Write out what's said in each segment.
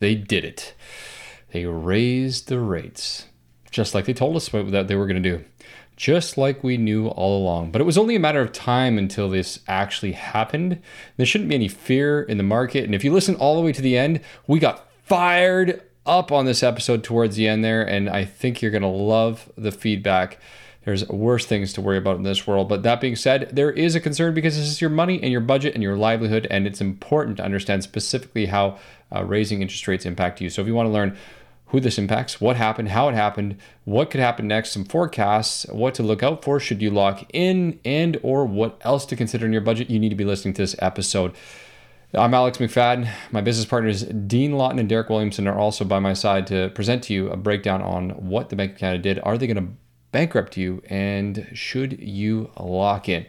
They did it. They raised the rates, just like they told us that they were going to do, just like we knew all along. But it was only a matter of time until this actually happened. There shouldn't be any fear in the market. And if you listen all the way to the end, we got fired up on this episode towards the end there. And I think you're going to love the feedback. There's worse things to worry about in this world. But that being said, there is a concern because this is your money and your budget and your livelihood. And it's important to understand specifically how uh, raising interest rates impact you. So if you want to learn who this impacts, what happened, how it happened, what could happen next, some forecasts, what to look out for should you lock in, and or what else to consider in your budget, you need to be listening to this episode. I'm Alex McFadden. My business partners Dean Lawton and Derek Williamson are also by my side to present to you a breakdown on what the Bank of Canada did. Are they going to bankrupt you, and should you lock in?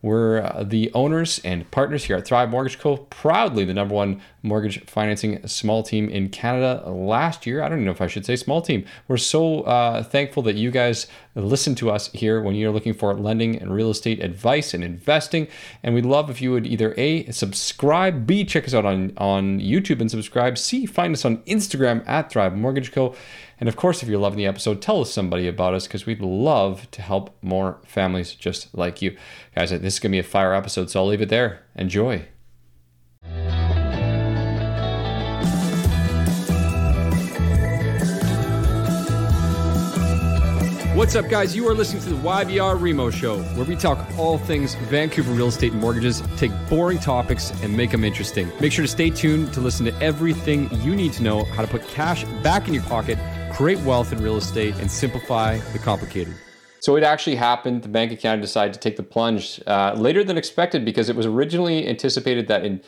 We're uh, the owners and partners here at Thrive Mortgage Co. Proudly the number one mortgage financing small team in Canada last year. I don't even know if I should say small team. We're so uh, thankful that you guys listen to us here when you're looking for lending and real estate advice and investing. And we'd love if you would either A, subscribe, B, check us out on, on YouTube and subscribe, C, find us on Instagram at Thrive Mortgage Co. And of course, if you're loving the episode, tell us somebody about us because we'd love to help more families just like you. Guys, this is going to be a fire episode, so I'll leave it there. Enjoy. What's up, guys? You are listening to the YVR Remo Show, where we talk all things Vancouver real estate and mortgages, take boring topics, and make them interesting. Make sure to stay tuned to listen to everything you need to know how to put cash back in your pocket create wealth in real estate, and simplify the complicated. So it actually happened. The Bank Canada decided to take the plunge uh, later than expected because it was originally anticipated that in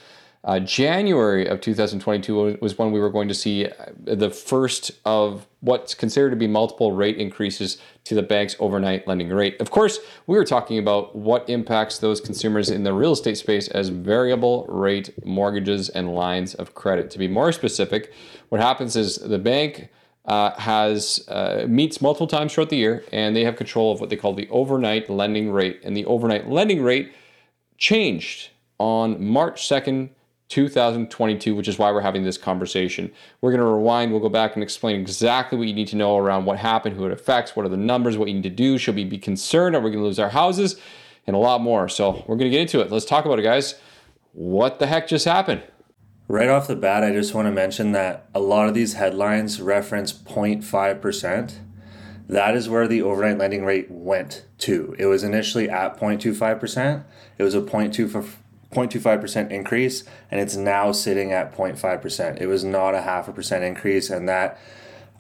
uh, January of 2022 was when we were going to see uh, the first of what's considered to be multiple rate increases to the bank's overnight lending rate. Of course, we were talking about what impacts those consumers in the real estate space as variable rate mortgages and lines of credit. To be more specific, what happens is the bank uh, has uh, meets multiple times throughout the year, and they have control of what they call the overnight lending rate. And the overnight lending rate changed on March 2nd, 2022, which is why we're having this conversation. We're going to rewind. We'll go back and explain exactly what you need to know around what happened, who it affects, what are the numbers, what you need to do. Should we be concerned? Are we going to lose our houses? And a lot more. So we're going to get into it. Let's talk about it, guys. What the heck just happened? Right off the bat, I just want to mention that a lot of these headlines reference 0.5%. That is where the overnight lending rate went to. It was initially at 0.25%. It was a 0.25% increase, and it's now sitting at 0.5%. It was not a half a percent increase, and that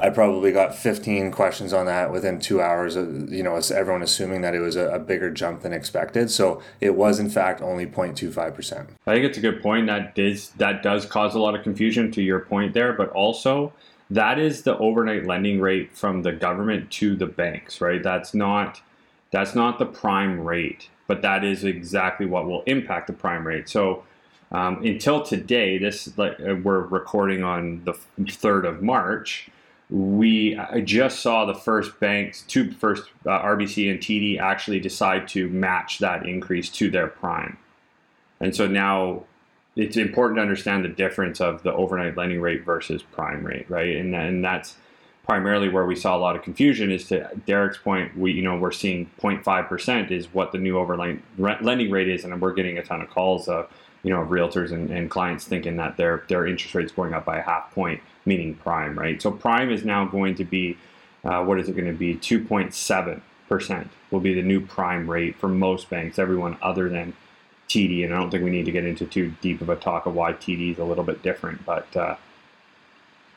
I probably got 15 questions on that within two hours. You know, everyone assuming that it was a, a, bigger jump than expected. So it was in fact only 0.25 percent. I think it's a good point. That does that does cause a lot of confusion to your point there, but also that is the overnight lending rate from the government to the banks, right? That's not that's not the prime rate, but that is exactly what will impact the prime rate. So. Um, until today, this like we're recording on the third of March we I just saw the first banks, two first uh, RBC and TD actually decide to match that increase to their prime, and so now it's important to understand the difference of the overnight lending rate versus prime rate, right? And and that's primarily where we saw a lot of confusion. Is to Derek's point, we you know we're seeing 0.5 percent is what the new overnight lending rate is, and we're getting a ton of calls of you know realtors and, and clients thinking that their their interest rate's going up by a half point meaning prime, right? So prime is now going to be, uh, what is it going to be? 2.7% will be the new prime rate for most banks, everyone other than TD. And I don't think we need to get into too deep of a talk of why TD is a little bit different, but uh,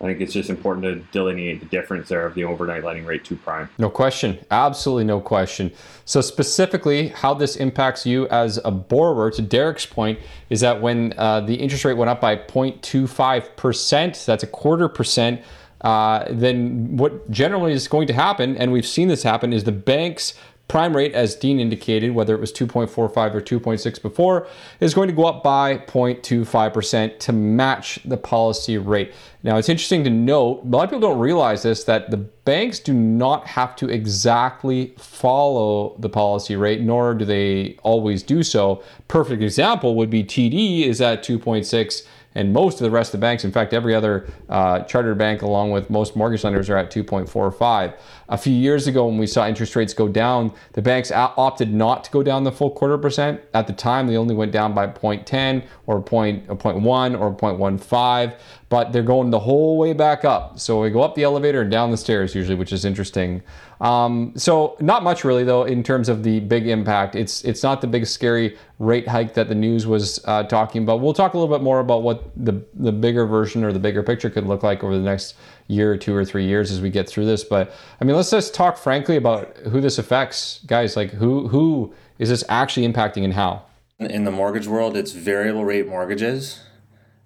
I think it's just important to delineate the difference there of the overnight lending rate to prime. No question. Absolutely no question. So, specifically, how this impacts you as a borrower, to Derek's point, is that when uh, the interest rate went up by 0.25%, that's a quarter percent. Uh, then what generally is going to happen, and we've seen this happen, is the banks prime rate, as Dean indicated, whether it was 2.45 or 2.6 before, is going to go up by 0.25% to match the policy rate. Now, it's interesting to note, a lot of people don't realize this, that the banks do not have to exactly follow the policy rate, nor do they always do so. Perfect example would be TD is at 2.6 and most of the rest of the banks, in fact, every other uh, chartered bank, along with most mortgage lenders, are at 2.45. A few years ago, when we saw interest rates go down, the banks opted not to go down the full quarter percent. At the time, they only went down by 0.10 or 0.1 or 0.15 but they're going the whole way back up. So we go up the elevator and down the stairs usually, which is interesting. Um, so not much really though in terms of the big impact. It's it's not the big scary rate hike that the news was uh, talking about. We'll talk a little bit more about what the the bigger version or the bigger picture could look like over the next year or two or three years as we get through this. But I mean, let's just talk frankly about who this affects, guys. Like who who is this actually impacting and how? In the mortgage world, it's variable rate mortgages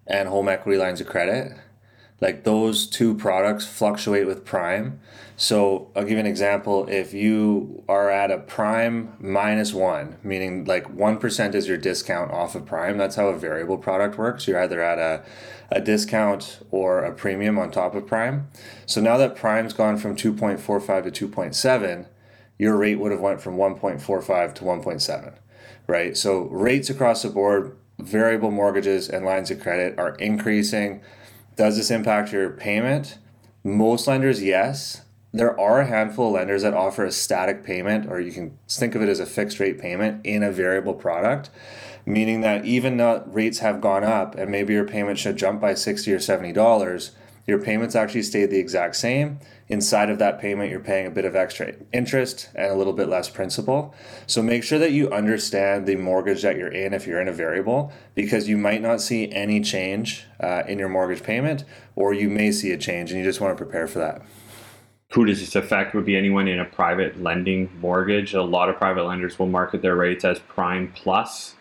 and home equity lines of credit. Like those two products fluctuate with prime. So I'll give you an example. If you are at a prime minus one, meaning like 1% is your discount off of prime, that's how a variable product works. You're either at a, a discount or a premium on top of prime. So now that prime's gone from 2.45 to 2.7, your rate would have went from 1.45 to 1.7, right? So rates across the board variable mortgages and lines of credit are increasing. Does this impact your payment? Most lenders, yes. There are a handful of lenders that offer a static payment, or you can think of it as a fixed rate payment in a variable product, meaning that even though rates have gone up and maybe your payment should jump by 60 or $70, your payments actually stayed the exact same inside of that payment, you're paying a bit of extra interest and a little bit less principal. So make sure that you understand the mortgage that you're in if you're in a variable, because you might not see any change uh, in your mortgage payment, or you may see a change and you just want to prepare for that. Who does this affect would be anyone in a private lending mortgage. A lot of private lenders will market their rates as prime plus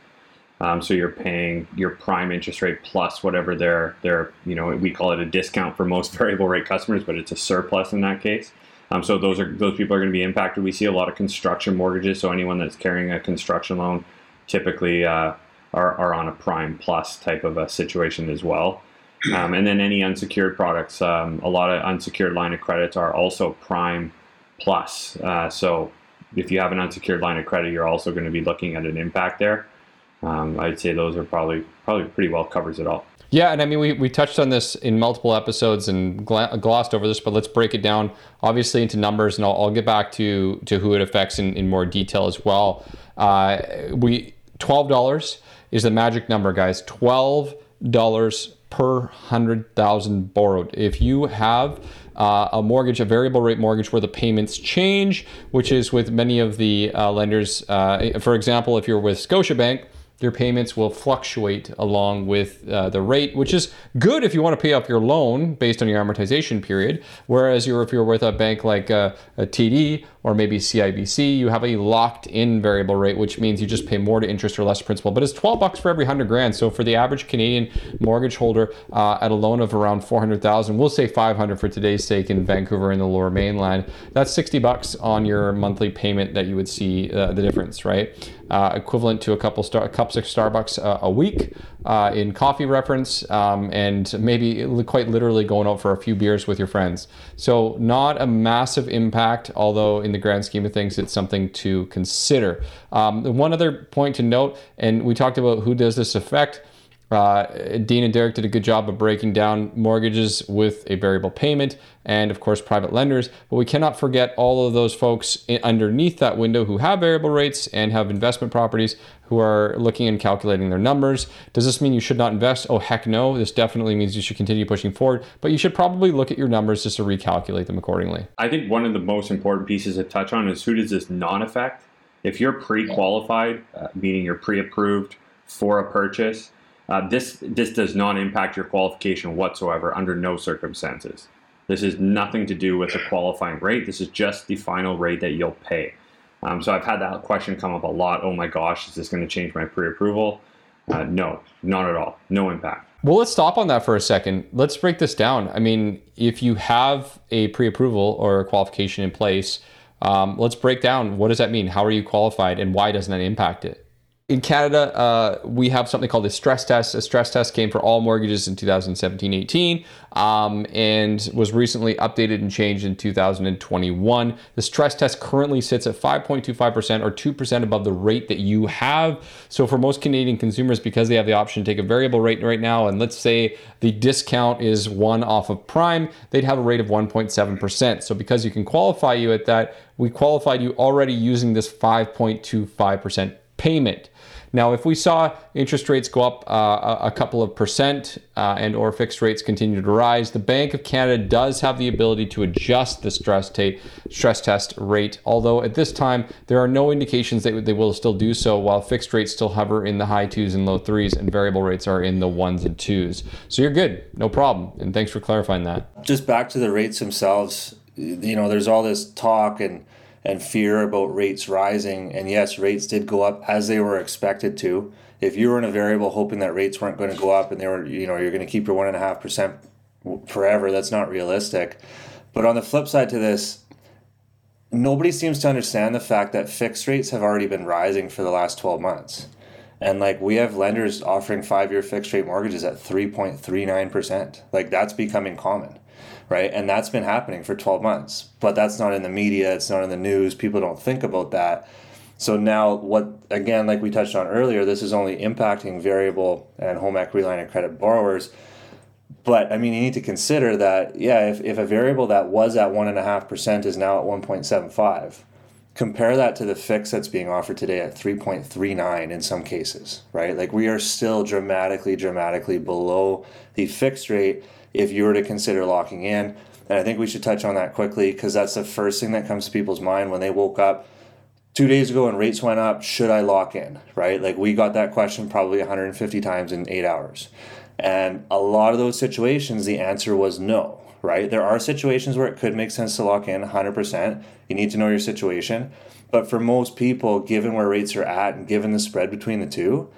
um, so you're paying your prime interest rate plus whatever their their you know we call it a discount for most variable rate customers, but it's a surplus in that case. Um, so those are those people are going to be impacted. We see a lot of construction mortgages. So anyone that's carrying a construction loan typically uh, are, are on a prime plus type of a situation as well. Um, and then any unsecured products, um, a lot of unsecured line of credits are also prime plus. Uh, so if you have an unsecured line of credit, you're also going to be looking at an impact there um, I'd say those are probably probably pretty well covers it all. Yeah, and I mean we, we touched on this in multiple episodes and glossed over this, but let's break it down obviously into numbers, and I'll, I'll get back to to who it affects in, in more detail as well. Uh, we twelve dollars is the magic number, guys. Twelve dollars per hundred thousand borrowed. If you have uh, a mortgage, a variable rate mortgage where the payments change, which is with many of the uh, lenders. Uh, for example, if you're with Scotiabank, your payments will fluctuate along with uh, the rate, which is good if you want to pay off your loan based on your amortization period. Whereas you're, if you're with a bank like a, a TD or maybe CIBC, you have a locked in variable rate, which means you just pay more to interest or less principal. But it's 12 bucks for every 100 grand. So for the average Canadian mortgage holder uh, at a loan of around 400,000, we'll say 500 for today's sake in Vancouver and the lower mainland, that's 60 bucks on your monthly payment that you would see uh, the difference, right? Uh, equivalent to a couple star- cups of Starbucks uh, a week uh, in coffee reference, um, and maybe quite literally going out for a few beers with your friends. So, not a massive impact, although in the grand scheme of things, it's something to consider. Um, one other point to note, and we talked about who does this affect. Uh, Dean and Derek did a good job of breaking down mortgages with a variable payment and, of course, private lenders. But we cannot forget all of those folks in, underneath that window who have variable rates and have investment properties who are looking and calculating their numbers. Does this mean you should not invest? Oh, heck no. This definitely means you should continue pushing forward, but you should probably look at your numbers just to recalculate them accordingly. I think one of the most important pieces to touch on is who does this non affect? If you're pre qualified, uh, meaning you're pre approved for a purchase, uh, this this does not impact your qualification whatsoever under no circumstances. This is nothing to do with the qualifying rate. This is just the final rate that you'll pay. Um, so I've had that question come up a lot. Oh my gosh, is this going to change my pre-approval? Uh, no, not at all. No impact. Well, let's stop on that for a second. Let's break this down. I mean, if you have a pre-approval or a qualification in place, um, let's break down what does that mean? How are you qualified, and why doesn't that impact it? In Canada, uh, we have something called a stress test. A stress test came for all mortgages in 2017 18 um, and was recently updated and changed in 2021. The stress test currently sits at 5.25% or 2% above the rate that you have. So, for most Canadian consumers, because they have the option to take a variable rate right now, and let's say the discount is one off of prime, they'd have a rate of 1.7%. So, because you can qualify you at that, we qualified you already using this 5.25% payment. Now, if we saw interest rates go up uh, a couple of percent uh, and or fixed rates continue to rise, the Bank of Canada does have the ability to adjust the stress, ta- stress test rate. Although at this time there are no indications that they will still do so, while fixed rates still hover in the high twos and low threes, and variable rates are in the ones and twos. So you're good, no problem. And thanks for clarifying that. Just back to the rates themselves. You know, there's all this talk and and fear about rates rising. And yes, rates did go up as they were expected to. If you were in a variable hoping that rates weren't going to go up and they were, you know, you're going to keep your one and a half percent forever, that's not realistic. But on the flip side to this, nobody seems to understand the fact that fixed rates have already been rising for the last 12 months. And like we have lenders offering five year fixed rate mortgages at 3.39%. Like that's becoming common right? And that's been happening for 12 months. But that's not in the media, it's not in the news. People don't think about that. So now, what again, like we touched on earlier, this is only impacting variable and home equity line of credit borrowers. But I mean, you need to consider that, yeah, if, if a variable that was at 1.5% is now at 1.75, compare that to the fix that's being offered today at 3.39 in some cases, right? Like we are still dramatically, dramatically below the fixed rate if you were to consider locking in. And I think we should touch on that quickly because that's the first thing that comes to people's mind when they woke up two days ago and rates went up. Should I lock in? Right? Like we got that question probably 150 times in eight hours. And a lot of those situations, the answer was no, right? There are situations where it could make sense to lock in 100%. You need to know your situation. But for most people, given where rates are at and given the spread between the two,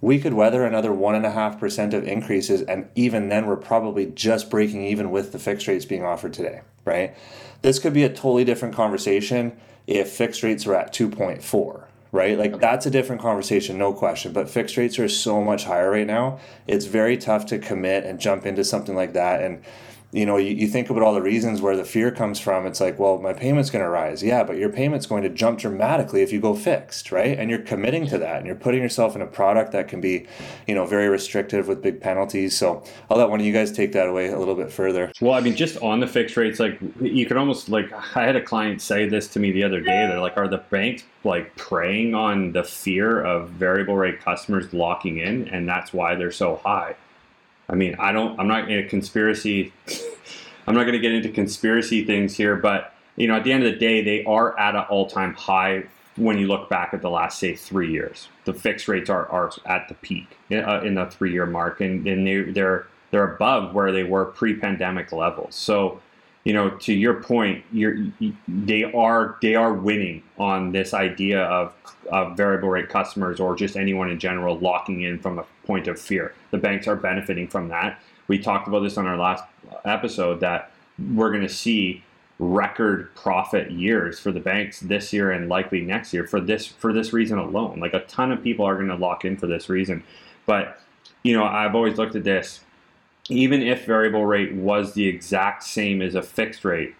we could weather another 1.5% of increases, and even then, we're probably just breaking even with the fixed rates being offered today, right? This could be a totally different conversation if fixed rates are at 2.4, right? Like that's a different conversation, no question. But fixed rates are so much higher right now, it's very tough to commit and jump into something like that. And you know, you, you think about all the reasons where the fear comes from. It's like, well, my payment's going to rise. Yeah, but your payment's going to jump dramatically if you go fixed, right? And you're committing to that and you're putting yourself in a product that can be, you know, very restrictive with big penalties. So I'll let one of you guys take that away a little bit further. Well, I mean, just on the fixed rates, like you could almost like, I had a client say this to me the other day. They're like, are the banks like preying on the fear of variable rate customers locking in? And that's why they're so high. I mean, I don't. I'm not in a conspiracy. I'm not going to get into conspiracy things here, but you know, at the end of the day, they are at an all-time high when you look back at the last say three years. The fixed rates are, are at the peak uh, in the three-year mark, and, and they, they're they're above where they were pre-pandemic levels. So you know, to your point, you're, they are they are winning on this idea of, of variable rate customers or just anyone in general locking in from a point of fear. The banks are benefiting from that. We talked about this on our last episode that we're going to see record profit years for the banks this year and likely next year for this for this reason alone. Like a ton of people are going to lock in for this reason. But you know, I've always looked at this even if variable rate was the exact same as a fixed rate,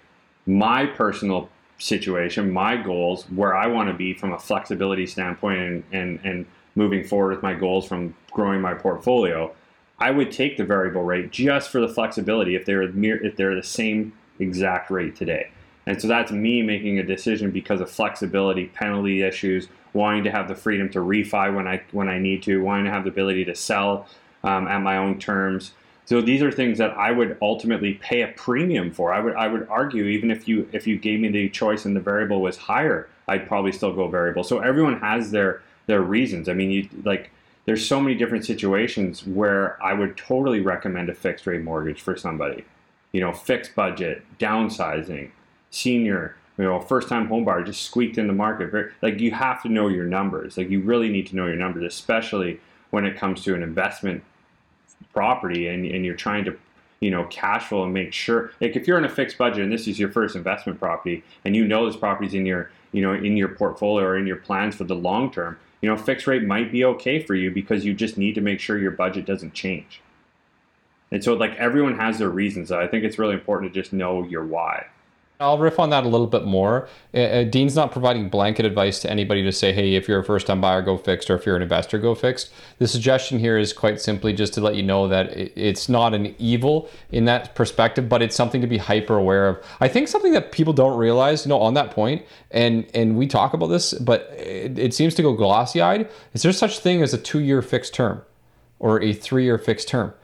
my personal situation, my goals, where I want to be from a flexibility standpoint and, and, and moving forward with my goals from growing my portfolio, I would take the variable rate just for the flexibility if they're mere, if they're the same exact rate today. And so that's me making a decision because of flexibility, penalty issues, wanting to have the freedom to refi when I when I need to, wanting to have the ability to sell um, at my own terms. So these are things that I would ultimately pay a premium for. I would I would argue even if you if you gave me the choice and the variable was higher, I'd probably still go variable. So everyone has their their reasons. I mean, you like there's so many different situations where I would totally recommend a fixed rate mortgage for somebody. You know, fixed budget, downsizing, senior, you know, first time home buyer just squeaked in the market. Like you have to know your numbers. Like you really need to know your numbers, especially when it comes to an investment property and, and you're trying to you know cash flow and make sure like if you're in a fixed budget and this is your first investment property and you know this property's in your you know in your portfolio or in your plans for the long term you know, fixed rate might be okay for you because you just need to make sure your budget doesn't change. And so, like, everyone has their reasons. I think it's really important to just know your why. I'll riff on that a little bit more. Uh, uh, Dean's not providing blanket advice to anybody to say, hey, if you're a first time buyer, go fixed, or if you're an investor, go fixed. The suggestion here is quite simply just to let you know that it's not an evil in that perspective, but it's something to be hyper aware of. I think something that people don't realize, you know, on that point, and and we talk about this, but it, it seems to go glossy eyed, is there such thing as a two year fixed term or a three year fixed term?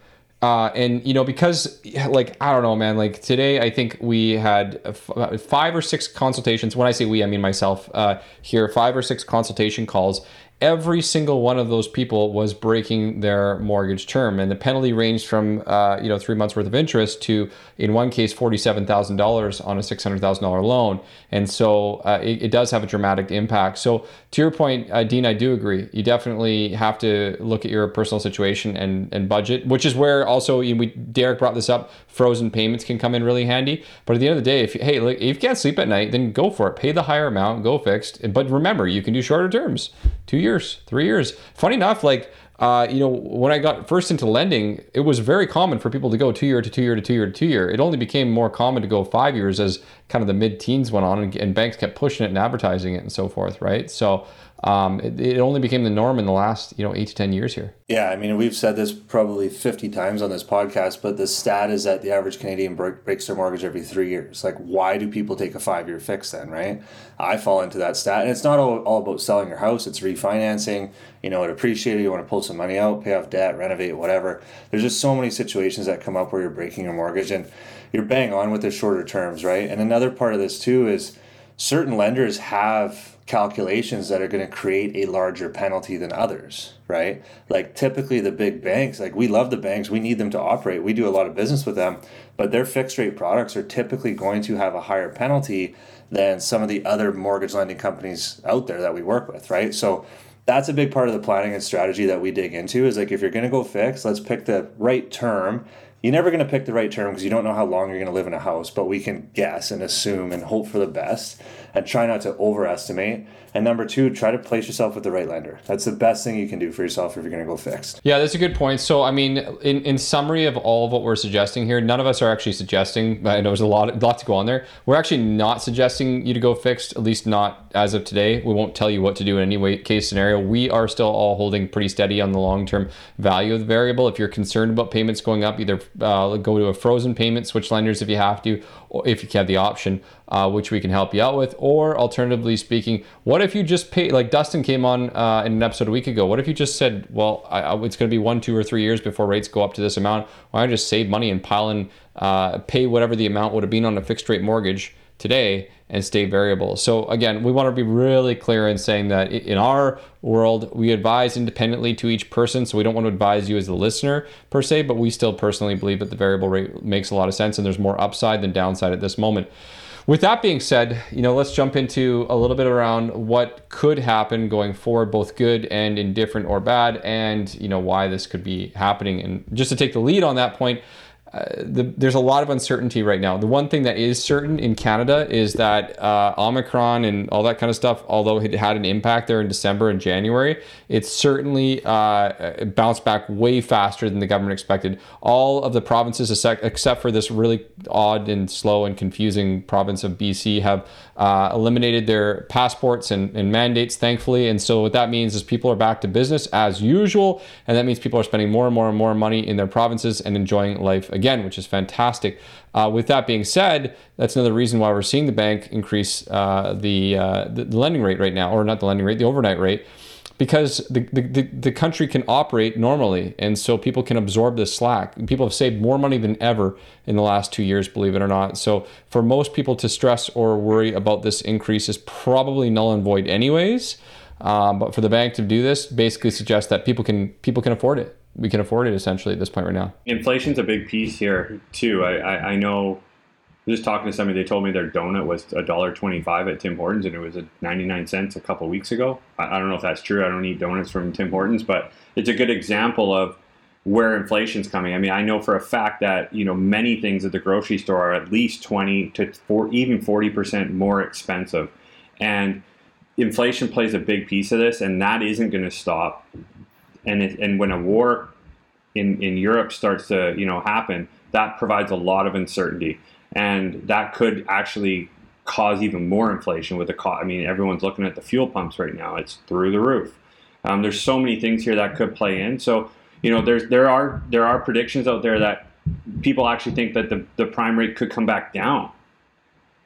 Uh, and you know because like i don't know man like today i think we had f- five or six consultations. When i say we i mean myself uh, here five or six consultation calls every single one of those people was breaking their mortgage term, and the penalty ranged from uh, you know three months worth of interest to, in one case, forty-seven thousand dollars on a six hundred thousand dollar loan, and so uh, it, it, does have a dramatic impact. So to your point, uh, Dean, I do agree. You definitely have to look at your personal situation and and budget, which is where also you we Derek brought this up. Frozen payments can come in really handy. But at the end of the day, if hey, look, if you can't sleep at night, then go for it. Pay the higher amount, go fixed. But remember, you can do shorter terms, two years years, three years. Funny enough, like uh, you know, when I got first into lending, it was very common for people to go two year to two year to two year to two year. It only became more common to go five years as kind of the mid teens went on and, and, banks kept pushing it and advertising it and so forth, right? So um, it, it, only became the norm in the last you know eight to ten years here. Yeah, I mean we've said this probably fifty times on this podcast, but the stat is that the average Canadian breaks their mortgage every three years. Like, why do people take a five year fix then? Right? I fall into that stat, and it's not all, all about selling your house; it's refinancing. You know, it appreciated. You want to pull some money out, pay off debt, renovate, whatever. There's just so many situations that come up where you're breaking your mortgage, and you're bang on with the shorter terms, right? And another part of this too is certain lenders have calculations that are going to create a larger penalty than others, right? Like typically the big banks, like we love the banks, we need them to operate. We do a lot of business with them, but their fixed rate products are typically going to have a higher penalty than some of the other mortgage lending companies out there that we work with, right? So that's a big part of the planning and strategy that we dig into is like if you're going to go fix, let's pick the right term you're never going to pick the right term because you don't know how long you're going to live in a house, but we can guess and assume and hope for the best and try not to overestimate. And number two, try to place yourself with the right lender. That's the best thing you can do for yourself if you're going to go fixed. Yeah, that's a good point. So, I mean, in, in summary of all of what we're suggesting here, none of us are actually suggesting. I know there's a lot, lot to go on there. We're actually not suggesting you to go fixed, at least not as of today. We won't tell you what to do in any way, case scenario. We are still all holding pretty steady on the long term value of the variable. If you're concerned about payments going up, either uh, go to a frozen payment, switch lenders if you have to, or if you have the option uh, which we can help you out with. Or alternatively speaking, what if you just pay, like Dustin came on uh, in an episode a week ago, what if you just said, well, I, I, it's going to be one, two, or three years before rates go up to this amount? Why don't I just save money and pile in, uh, pay whatever the amount would have been on a fixed rate mortgage today and stay variable. So again, we want to be really clear in saying that in our world, we advise independently to each person. So we don't want to advise you as the listener per se, but we still personally believe that the variable rate makes a lot of sense and there's more upside than downside at this moment. With that being said, you know, let's jump into a little bit around what could happen going forward, both good and indifferent or bad, and you know why this could be happening. And just to take the lead on that point, the, there's a lot of uncertainty right now. The one thing that is certain in Canada is that uh, Omicron and all that kind of stuff, although it had an impact there in December and January, it certainly uh, bounced back way faster than the government expected. All of the provinces, except for this really odd and slow and confusing province of BC, have uh, eliminated their passports and, and mandates, thankfully. And so what that means is people are back to business as usual, and that means people are spending more and more and more money in their provinces and enjoying life again again, which is fantastic. Uh, with that being said, that's another reason why we're seeing the bank increase uh, the, uh, the, lending rate right now, or not the lending rate, the overnight rate, because the, the, the country can operate normally, and so people can absorb this slack. People have saved more money than ever in the last two years, believe it or not. So for most people to stress or worry about this increase is probably null and void, anyways. Um, but for the bank to do this, basically suggests that people can people can afford it we can afford it essentially at this point right now. Inflation's a big piece here too. I, I, I know just talking to somebody, they told me their donut was a dollar twenty-five at Tim Hortons, and it was at ninety-nine cents a couple weeks ago. I, I don't know if that's true. I don't eat donuts from Tim Hortons, but it's a good example of where inflation's coming. I mean, I know for a fact that you know many things at the grocery store are at least twenty to four, even forty percent more expensive, and inflation plays a big piece of this, and that isn't going to stop. And it, and when a war in in Europe starts to you know happen, that provides a lot of uncertainty, and that could actually cause even more inflation with the cost. I mean, everyone's looking at the fuel pumps right now; it's through the roof. Um, there's so many things here that could play in. So you know, there's there are there are predictions out there that people actually think that the, the prime rate could come back down.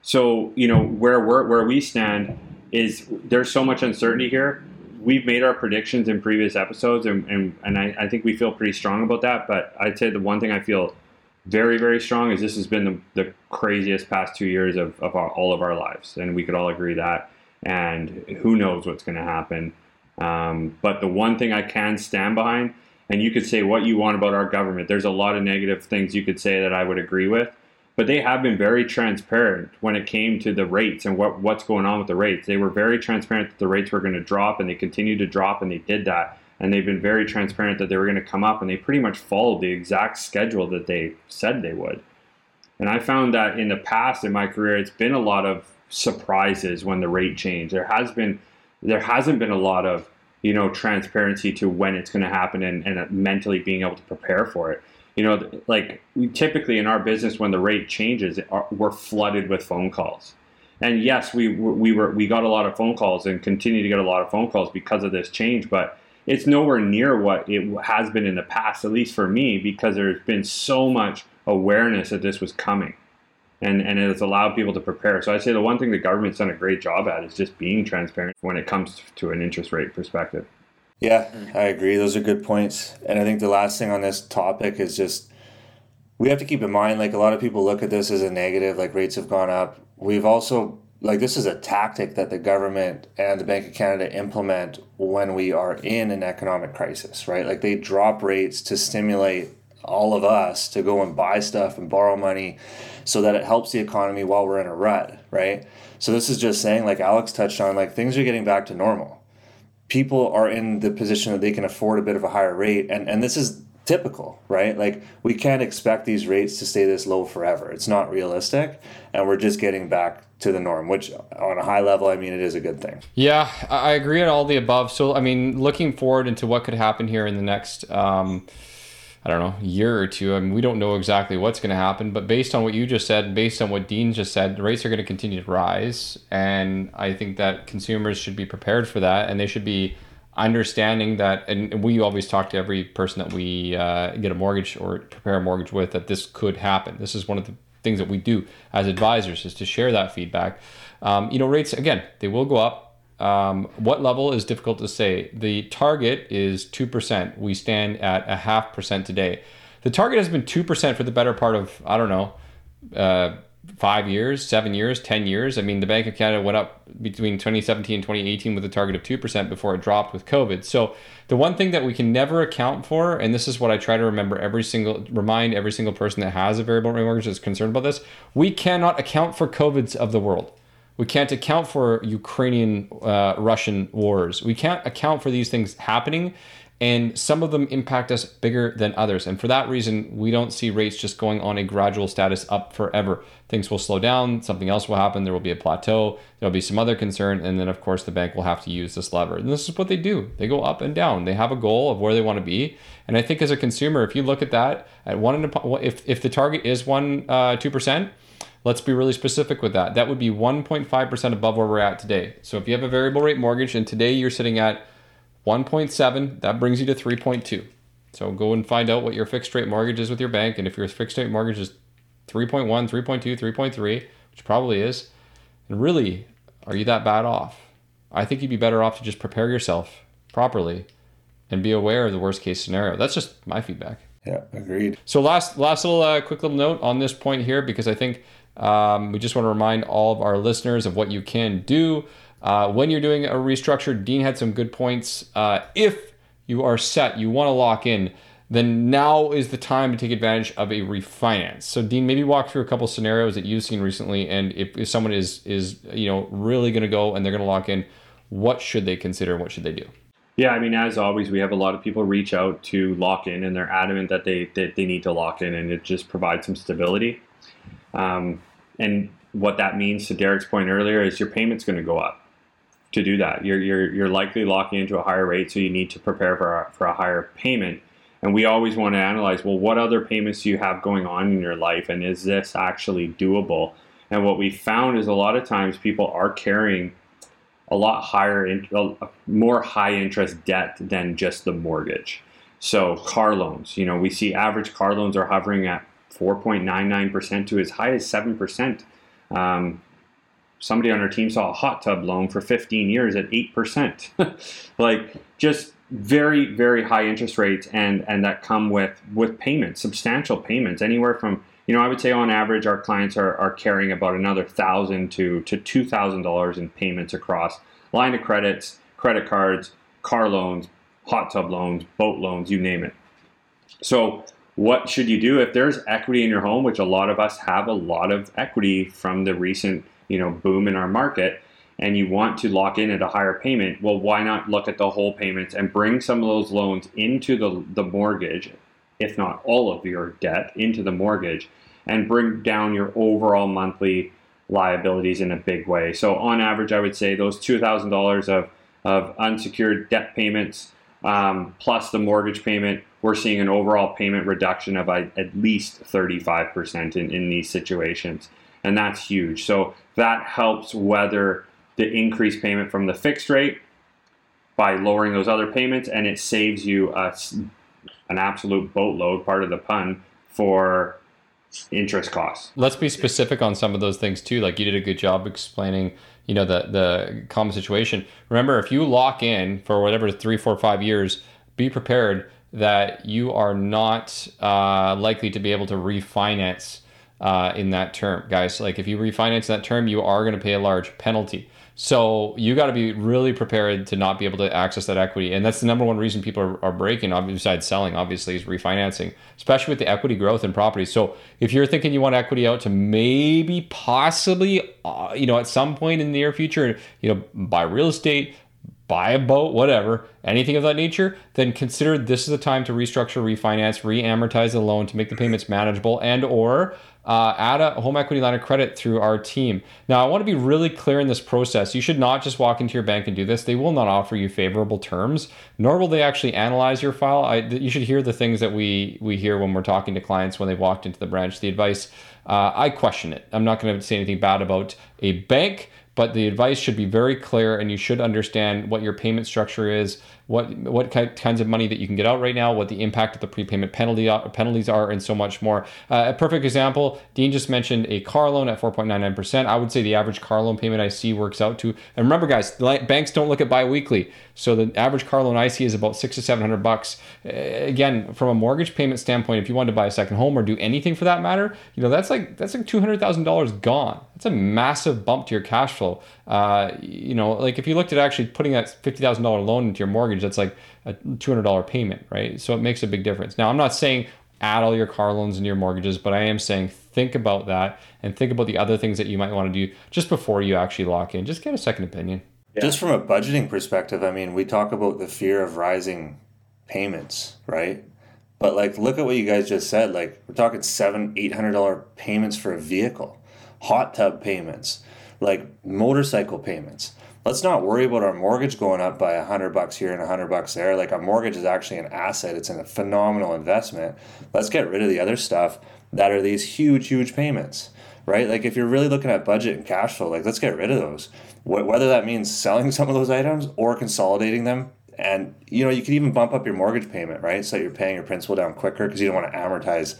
So you know where we're where we stand is there's so much uncertainty here. We've made our predictions in previous episodes, and, and, and I, I think we feel pretty strong about that. But I'd say the one thing I feel very, very strong is this has been the, the craziest past two years of, of our, all of our lives. And we could all agree that. And who knows what's going to happen. Um, but the one thing I can stand behind, and you could say what you want about our government, there's a lot of negative things you could say that I would agree with but they have been very transparent when it came to the rates and what, what's going on with the rates. They were very transparent that the rates were going to drop, and they continued to drop, and they did that. And they've been very transparent that they were going to come up, and they pretty much followed the exact schedule that they said they would. And I found that in the past in my career, it's been a lot of surprises when the rate changed. There has been, there hasn't been a lot of, you know, transparency to when it's going to happen and, and mentally being able to prepare for it you know, like we typically in our business when the rate changes, we're flooded with phone calls. And yes, we we were we got a lot of phone calls and continue to get a lot of phone calls because of this change, but it's nowhere near what it has been in the past, at least for me, because there's been so much awareness that this was coming. And, and it has allowed people to prepare. So I'd say the one thing the government's done a great job at is just being transparent when it comes to an interest rate perspective. Yeah, I agree. Those are good points. And I think the last thing on this topic is just we have to keep in mind like a lot of people look at this as a negative, like rates have gone up. We've also like this is a tactic that the government and the Bank of Canada implement when we are in an economic crisis, right? Like they drop rates to stimulate all of us to go and buy stuff and borrow money so that it helps the economy while we're in a rut, right? So this is just saying like Alex touched on like things are getting back to normal people are in the position that they can afford a bit of a higher rate and and this is typical right? Like we can't expect these rates to stay this low forever. It's not realistic and we're just getting back to the norm which on a high level i mean it is a good thing. Yeah i agree on all the above. So i mean looking forward into what could happen here in the next um, I don't know, year or two. I mean, we don't know exactly what's going to happen, but based on what you just said, based on what Dean just said, the rates are going to continue to rise. And I think that consumers should be prepared for that and they should be understanding that. And we always talk to every person that we uh, get a mortgage or prepare a mortgage with that this could happen. This is one of the things that we do as advisors is to share that feedback. Um, you know, rates, again, they will go up um, what level is difficult to say. The target is 2%. We stand at a half percent today. The target has been 2% for the better part of, I don't know, uh, five years, seven years, 10 years. I mean, the Bank of Canada went up between 2017 and 2018 with a target of 2% before it dropped with COVID. So, the one thing that we can never account for, and this is what I try to remember every single, remind every single person that has a variable rate mortgage that's concerned about this, we cannot account for COVIDs of the world. We can't account for Ukrainian uh, Russian wars. We can't account for these things happening. And some of them impact us bigger than others. And for that reason, we don't see rates just going on a gradual status up forever. Things will slow down, something else will happen, there will be a plateau, there'll be some other concern, and then, of course, the bank will have to use this lever. And this is what they do they go up and down. They have a goal of where they want to be. And I think as a consumer, if you look at that, at one, if, if the target is one, uh, 2%, Let's be really specific with that. That would be 1.5% above where we're at today. So if you have a variable rate mortgage and today you're sitting at 1.7, that brings you to 3.2. So go and find out what your fixed rate mortgage is with your bank. And if your fixed rate mortgage is 3.1, 3.2, 3.3, which probably is, and really, are you that bad off? I think you'd be better off to just prepare yourself properly and be aware of the worst case scenario. That's just my feedback. Yeah, agreed. So last last little uh, quick little note on this point here because I think um, we just want to remind all of our listeners of what you can do uh, when you're doing a restructure. Dean had some good points. Uh, if you are set, you want to lock in, then now is the time to take advantage of a refinance. So, Dean, maybe walk through a couple scenarios that you've seen recently, and if, if someone is is you know really going to go and they're going to lock in, what should they consider what should they do? Yeah, I mean, as always, we have a lot of people reach out to lock in, and they're adamant that they that they need to lock in, and it just provides some stability. Um, and what that means, to Derek's point earlier, is your payment's going to go up. to do that. You're, you're, you're likely locking into a higher rate, so you need to prepare for a, for a higher payment. And we always want to analyze well, what other payments do you have going on in your life, and is this actually doable? And what we found is a lot of times people are carrying a lot higher, more high interest debt than just the mortgage. So car loans, you know, we see average car loans are hovering at 4.99% to as high as 7%. Um, somebody on our team saw a hot tub loan for 15 years at 8%. like just very, very high interest rates and, and that come with, with payments, substantial payments, anywhere from, you know, I would say on average, our clients are, are carrying about another thousand to, to $2,000 in payments across line of credits, credit cards, car loans, hot tub loans, boat loans, you name it. So what should you do if there's equity in your home, which a lot of us have a lot of equity from the recent you know boom in our market and you want to lock in at a higher payment, well, why not look at the whole payments and bring some of those loans into the, the mortgage, if not all of your debt, into the mortgage, and bring down your overall monthly liabilities in a big way. So, on average, I would say those $2,000 of, of unsecured debt payments um, plus the mortgage payment, we're seeing an overall payment reduction of at least 35% in, in these situations and that's huge. So that helps weather the increased payment from the fixed rate by lowering those other payments, and it saves you a, an absolute boatload, part of the pun, for interest costs. Let's be specific on some of those things too. Like you did a good job explaining, you know, the the common situation. Remember, if you lock in for whatever three, four, five years, be prepared that you are not uh, likely to be able to refinance uh, in that term, guys. Like if you refinance that term, you are going to pay a large penalty. So you got to be really prepared to not be able to access that equity, and that's the number one reason people are, are breaking. Besides selling, obviously, is refinancing, especially with the equity growth in properties. So if you're thinking you want equity out to maybe, possibly, uh, you know, at some point in the near future, you know, buy real estate, buy a boat, whatever, anything of that nature, then consider this is the time to restructure, refinance, re-amortize the loan to make the payments manageable, and or uh, add a home equity line of credit through our team. Now, I want to be really clear in this process. You should not just walk into your bank and do this. They will not offer you favorable terms, nor will they actually analyze your file. I, you should hear the things that we we hear when we're talking to clients when they've walked into the branch. The advice, uh, I question it. I'm not going to say anything bad about a bank but the advice should be very clear and you should understand what your payment structure is what what kinds of money that you can get out right now, what the impact of the prepayment penalty uh, penalties are, and so much more. Uh, a perfect example: Dean just mentioned a car loan at 4.99%. I would say the average car loan payment I see works out to. And remember, guys, banks don't look at biweekly, so the average car loan I see is about six to seven hundred bucks. Uh, again, from a mortgage payment standpoint, if you wanted to buy a second home or do anything for that matter, you know that's like that's like two hundred thousand dollars gone. That's a massive bump to your cash flow. Uh, you know, like if you looked at actually putting that fifty thousand dollar loan into your mortgage, that's like a two hundred dollar payment, right? So it makes a big difference. Now, I'm not saying add all your car loans into your mortgages, but I am saying think about that and think about the other things that you might want to do just before you actually lock in. Just get a second opinion. Yeah. Just from a budgeting perspective, I mean, we talk about the fear of rising payments, right? But like, look at what you guys just said. Like, we're talking seven, eight hundred dollar payments for a vehicle, hot tub payments like motorcycle payments. Let's not worry about our mortgage going up by a hundred bucks here and a hundred bucks there. Like a mortgage is actually an asset. It's a phenomenal investment. Let's get rid of the other stuff that are these huge, huge payments, right? Like if you're really looking at budget and cash flow, like let's get rid of those. Whether that means selling some of those items or consolidating them and you know you can even bump up your mortgage payment right so you're paying your principal down quicker because you don't want to amortize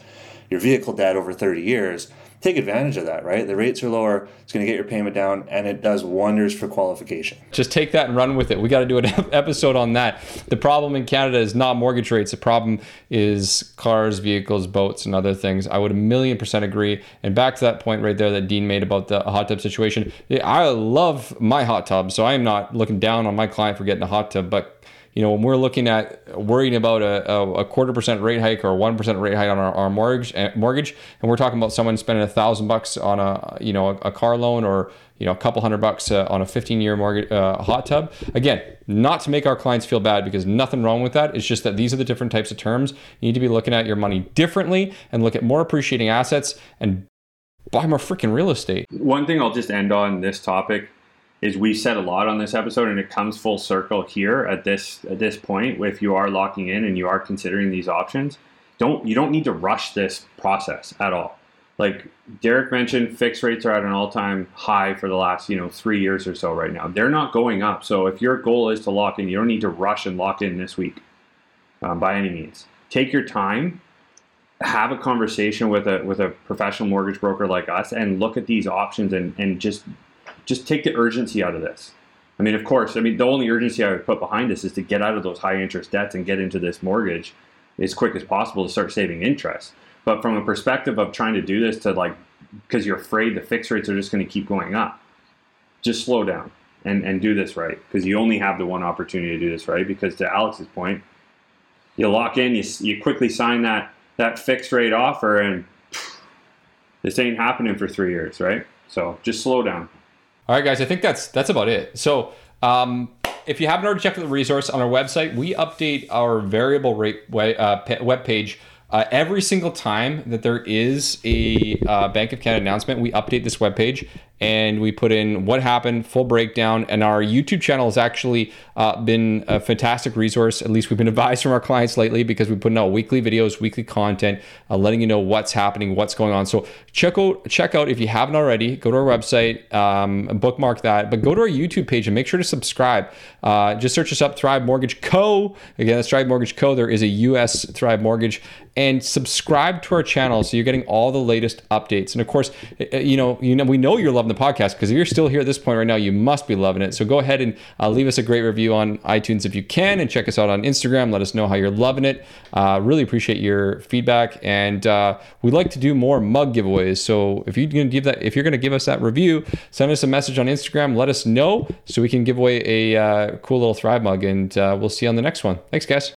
your vehicle debt over 30 years take advantage of that, right? The rates are lower, it's going to get your payment down, and it does wonders for qualification. Just take that and run with it. We got to do an episode on that. The problem in Canada is not mortgage rates, the problem is cars, vehicles, boats, and other things. I would a million percent agree. And back to that point right there that Dean made about the hot tub situation. I love my hot tub, so I am not looking down on my client for getting a hot tub, but you know, when we're looking at worrying about a, a, quarter percent rate hike or one percent rate hike on our, our mortgage, eh, mortgage, and we're talking about someone spending a thousand bucks on a, you know, a, a, car loan or you know, a couple hundred bucks uh, on a 15 year mortgage uh, hot tub. Again, not to make our clients feel bad because nothing wrong with that. It's just that these are the different types of terms. You need to be looking at your money differently and look at more appreciating assets and buy more freaking real estate. One thing I'll just end on this topic is we said a lot on this episode, and it comes full circle here at this at this point. If you are locking in and you are considering these options, don't you don't need to rush this process at all. Like Derek mentioned, fixed rates are at an all time high for the last you know three years or so right now. They're not going up. So if your goal is to lock in, you don't need to rush and lock in this week um, by any means. Take your time have a conversation with a with a professional mortgage broker like us and look at these options and, and just just take the urgency out of this. I mean, of course, I mean the only urgency I would put behind this is to get out of those high interest debts and get into this mortgage as quick as possible to start saving interest. But from a perspective of trying to do this to like because you're afraid the fixed rates are just going to keep going up, just slow down and, and do this right because you only have the one opportunity to do this right. Because to Alex's point, you lock in, you, you quickly sign that that fixed rate offer and this ain't happening for three years, right? So just slow down. All right, guys, I think that's that's about it. So um, if you haven't already checked out the resource on our website, we update our variable rate uh, web page uh, every single time that there is a uh, Bank of Canada announcement, we update this webpage and we put in what happened, full breakdown. And our YouTube channel has actually uh, been a fantastic resource. At least we've been advised from our clients lately because we put out weekly videos, weekly content, uh, letting you know what's happening, what's going on. So check out check out if you haven't already. Go to our website, um, bookmark that, but go to our YouTube page and make sure to subscribe. Uh, just search us up, Thrive Mortgage Co. Again, that's Thrive Mortgage Co. There is a U.S. Thrive Mortgage, and subscribe to our channel so you're getting all the latest updates. And of course, you know you know we know you're loving loving the podcast because if you're still here at this point right now, you must be loving it. So go ahead and uh, leave us a great review on iTunes if you can, and check us out on Instagram. Let us know how you're loving it. Uh, really appreciate your feedback, and uh, we'd like to do more mug giveaways. So if you're gonna give that, if you're gonna give us that review, send us a message on Instagram. Let us know so we can give away a uh, cool little Thrive mug, and uh, we'll see you on the next one. Thanks, guys.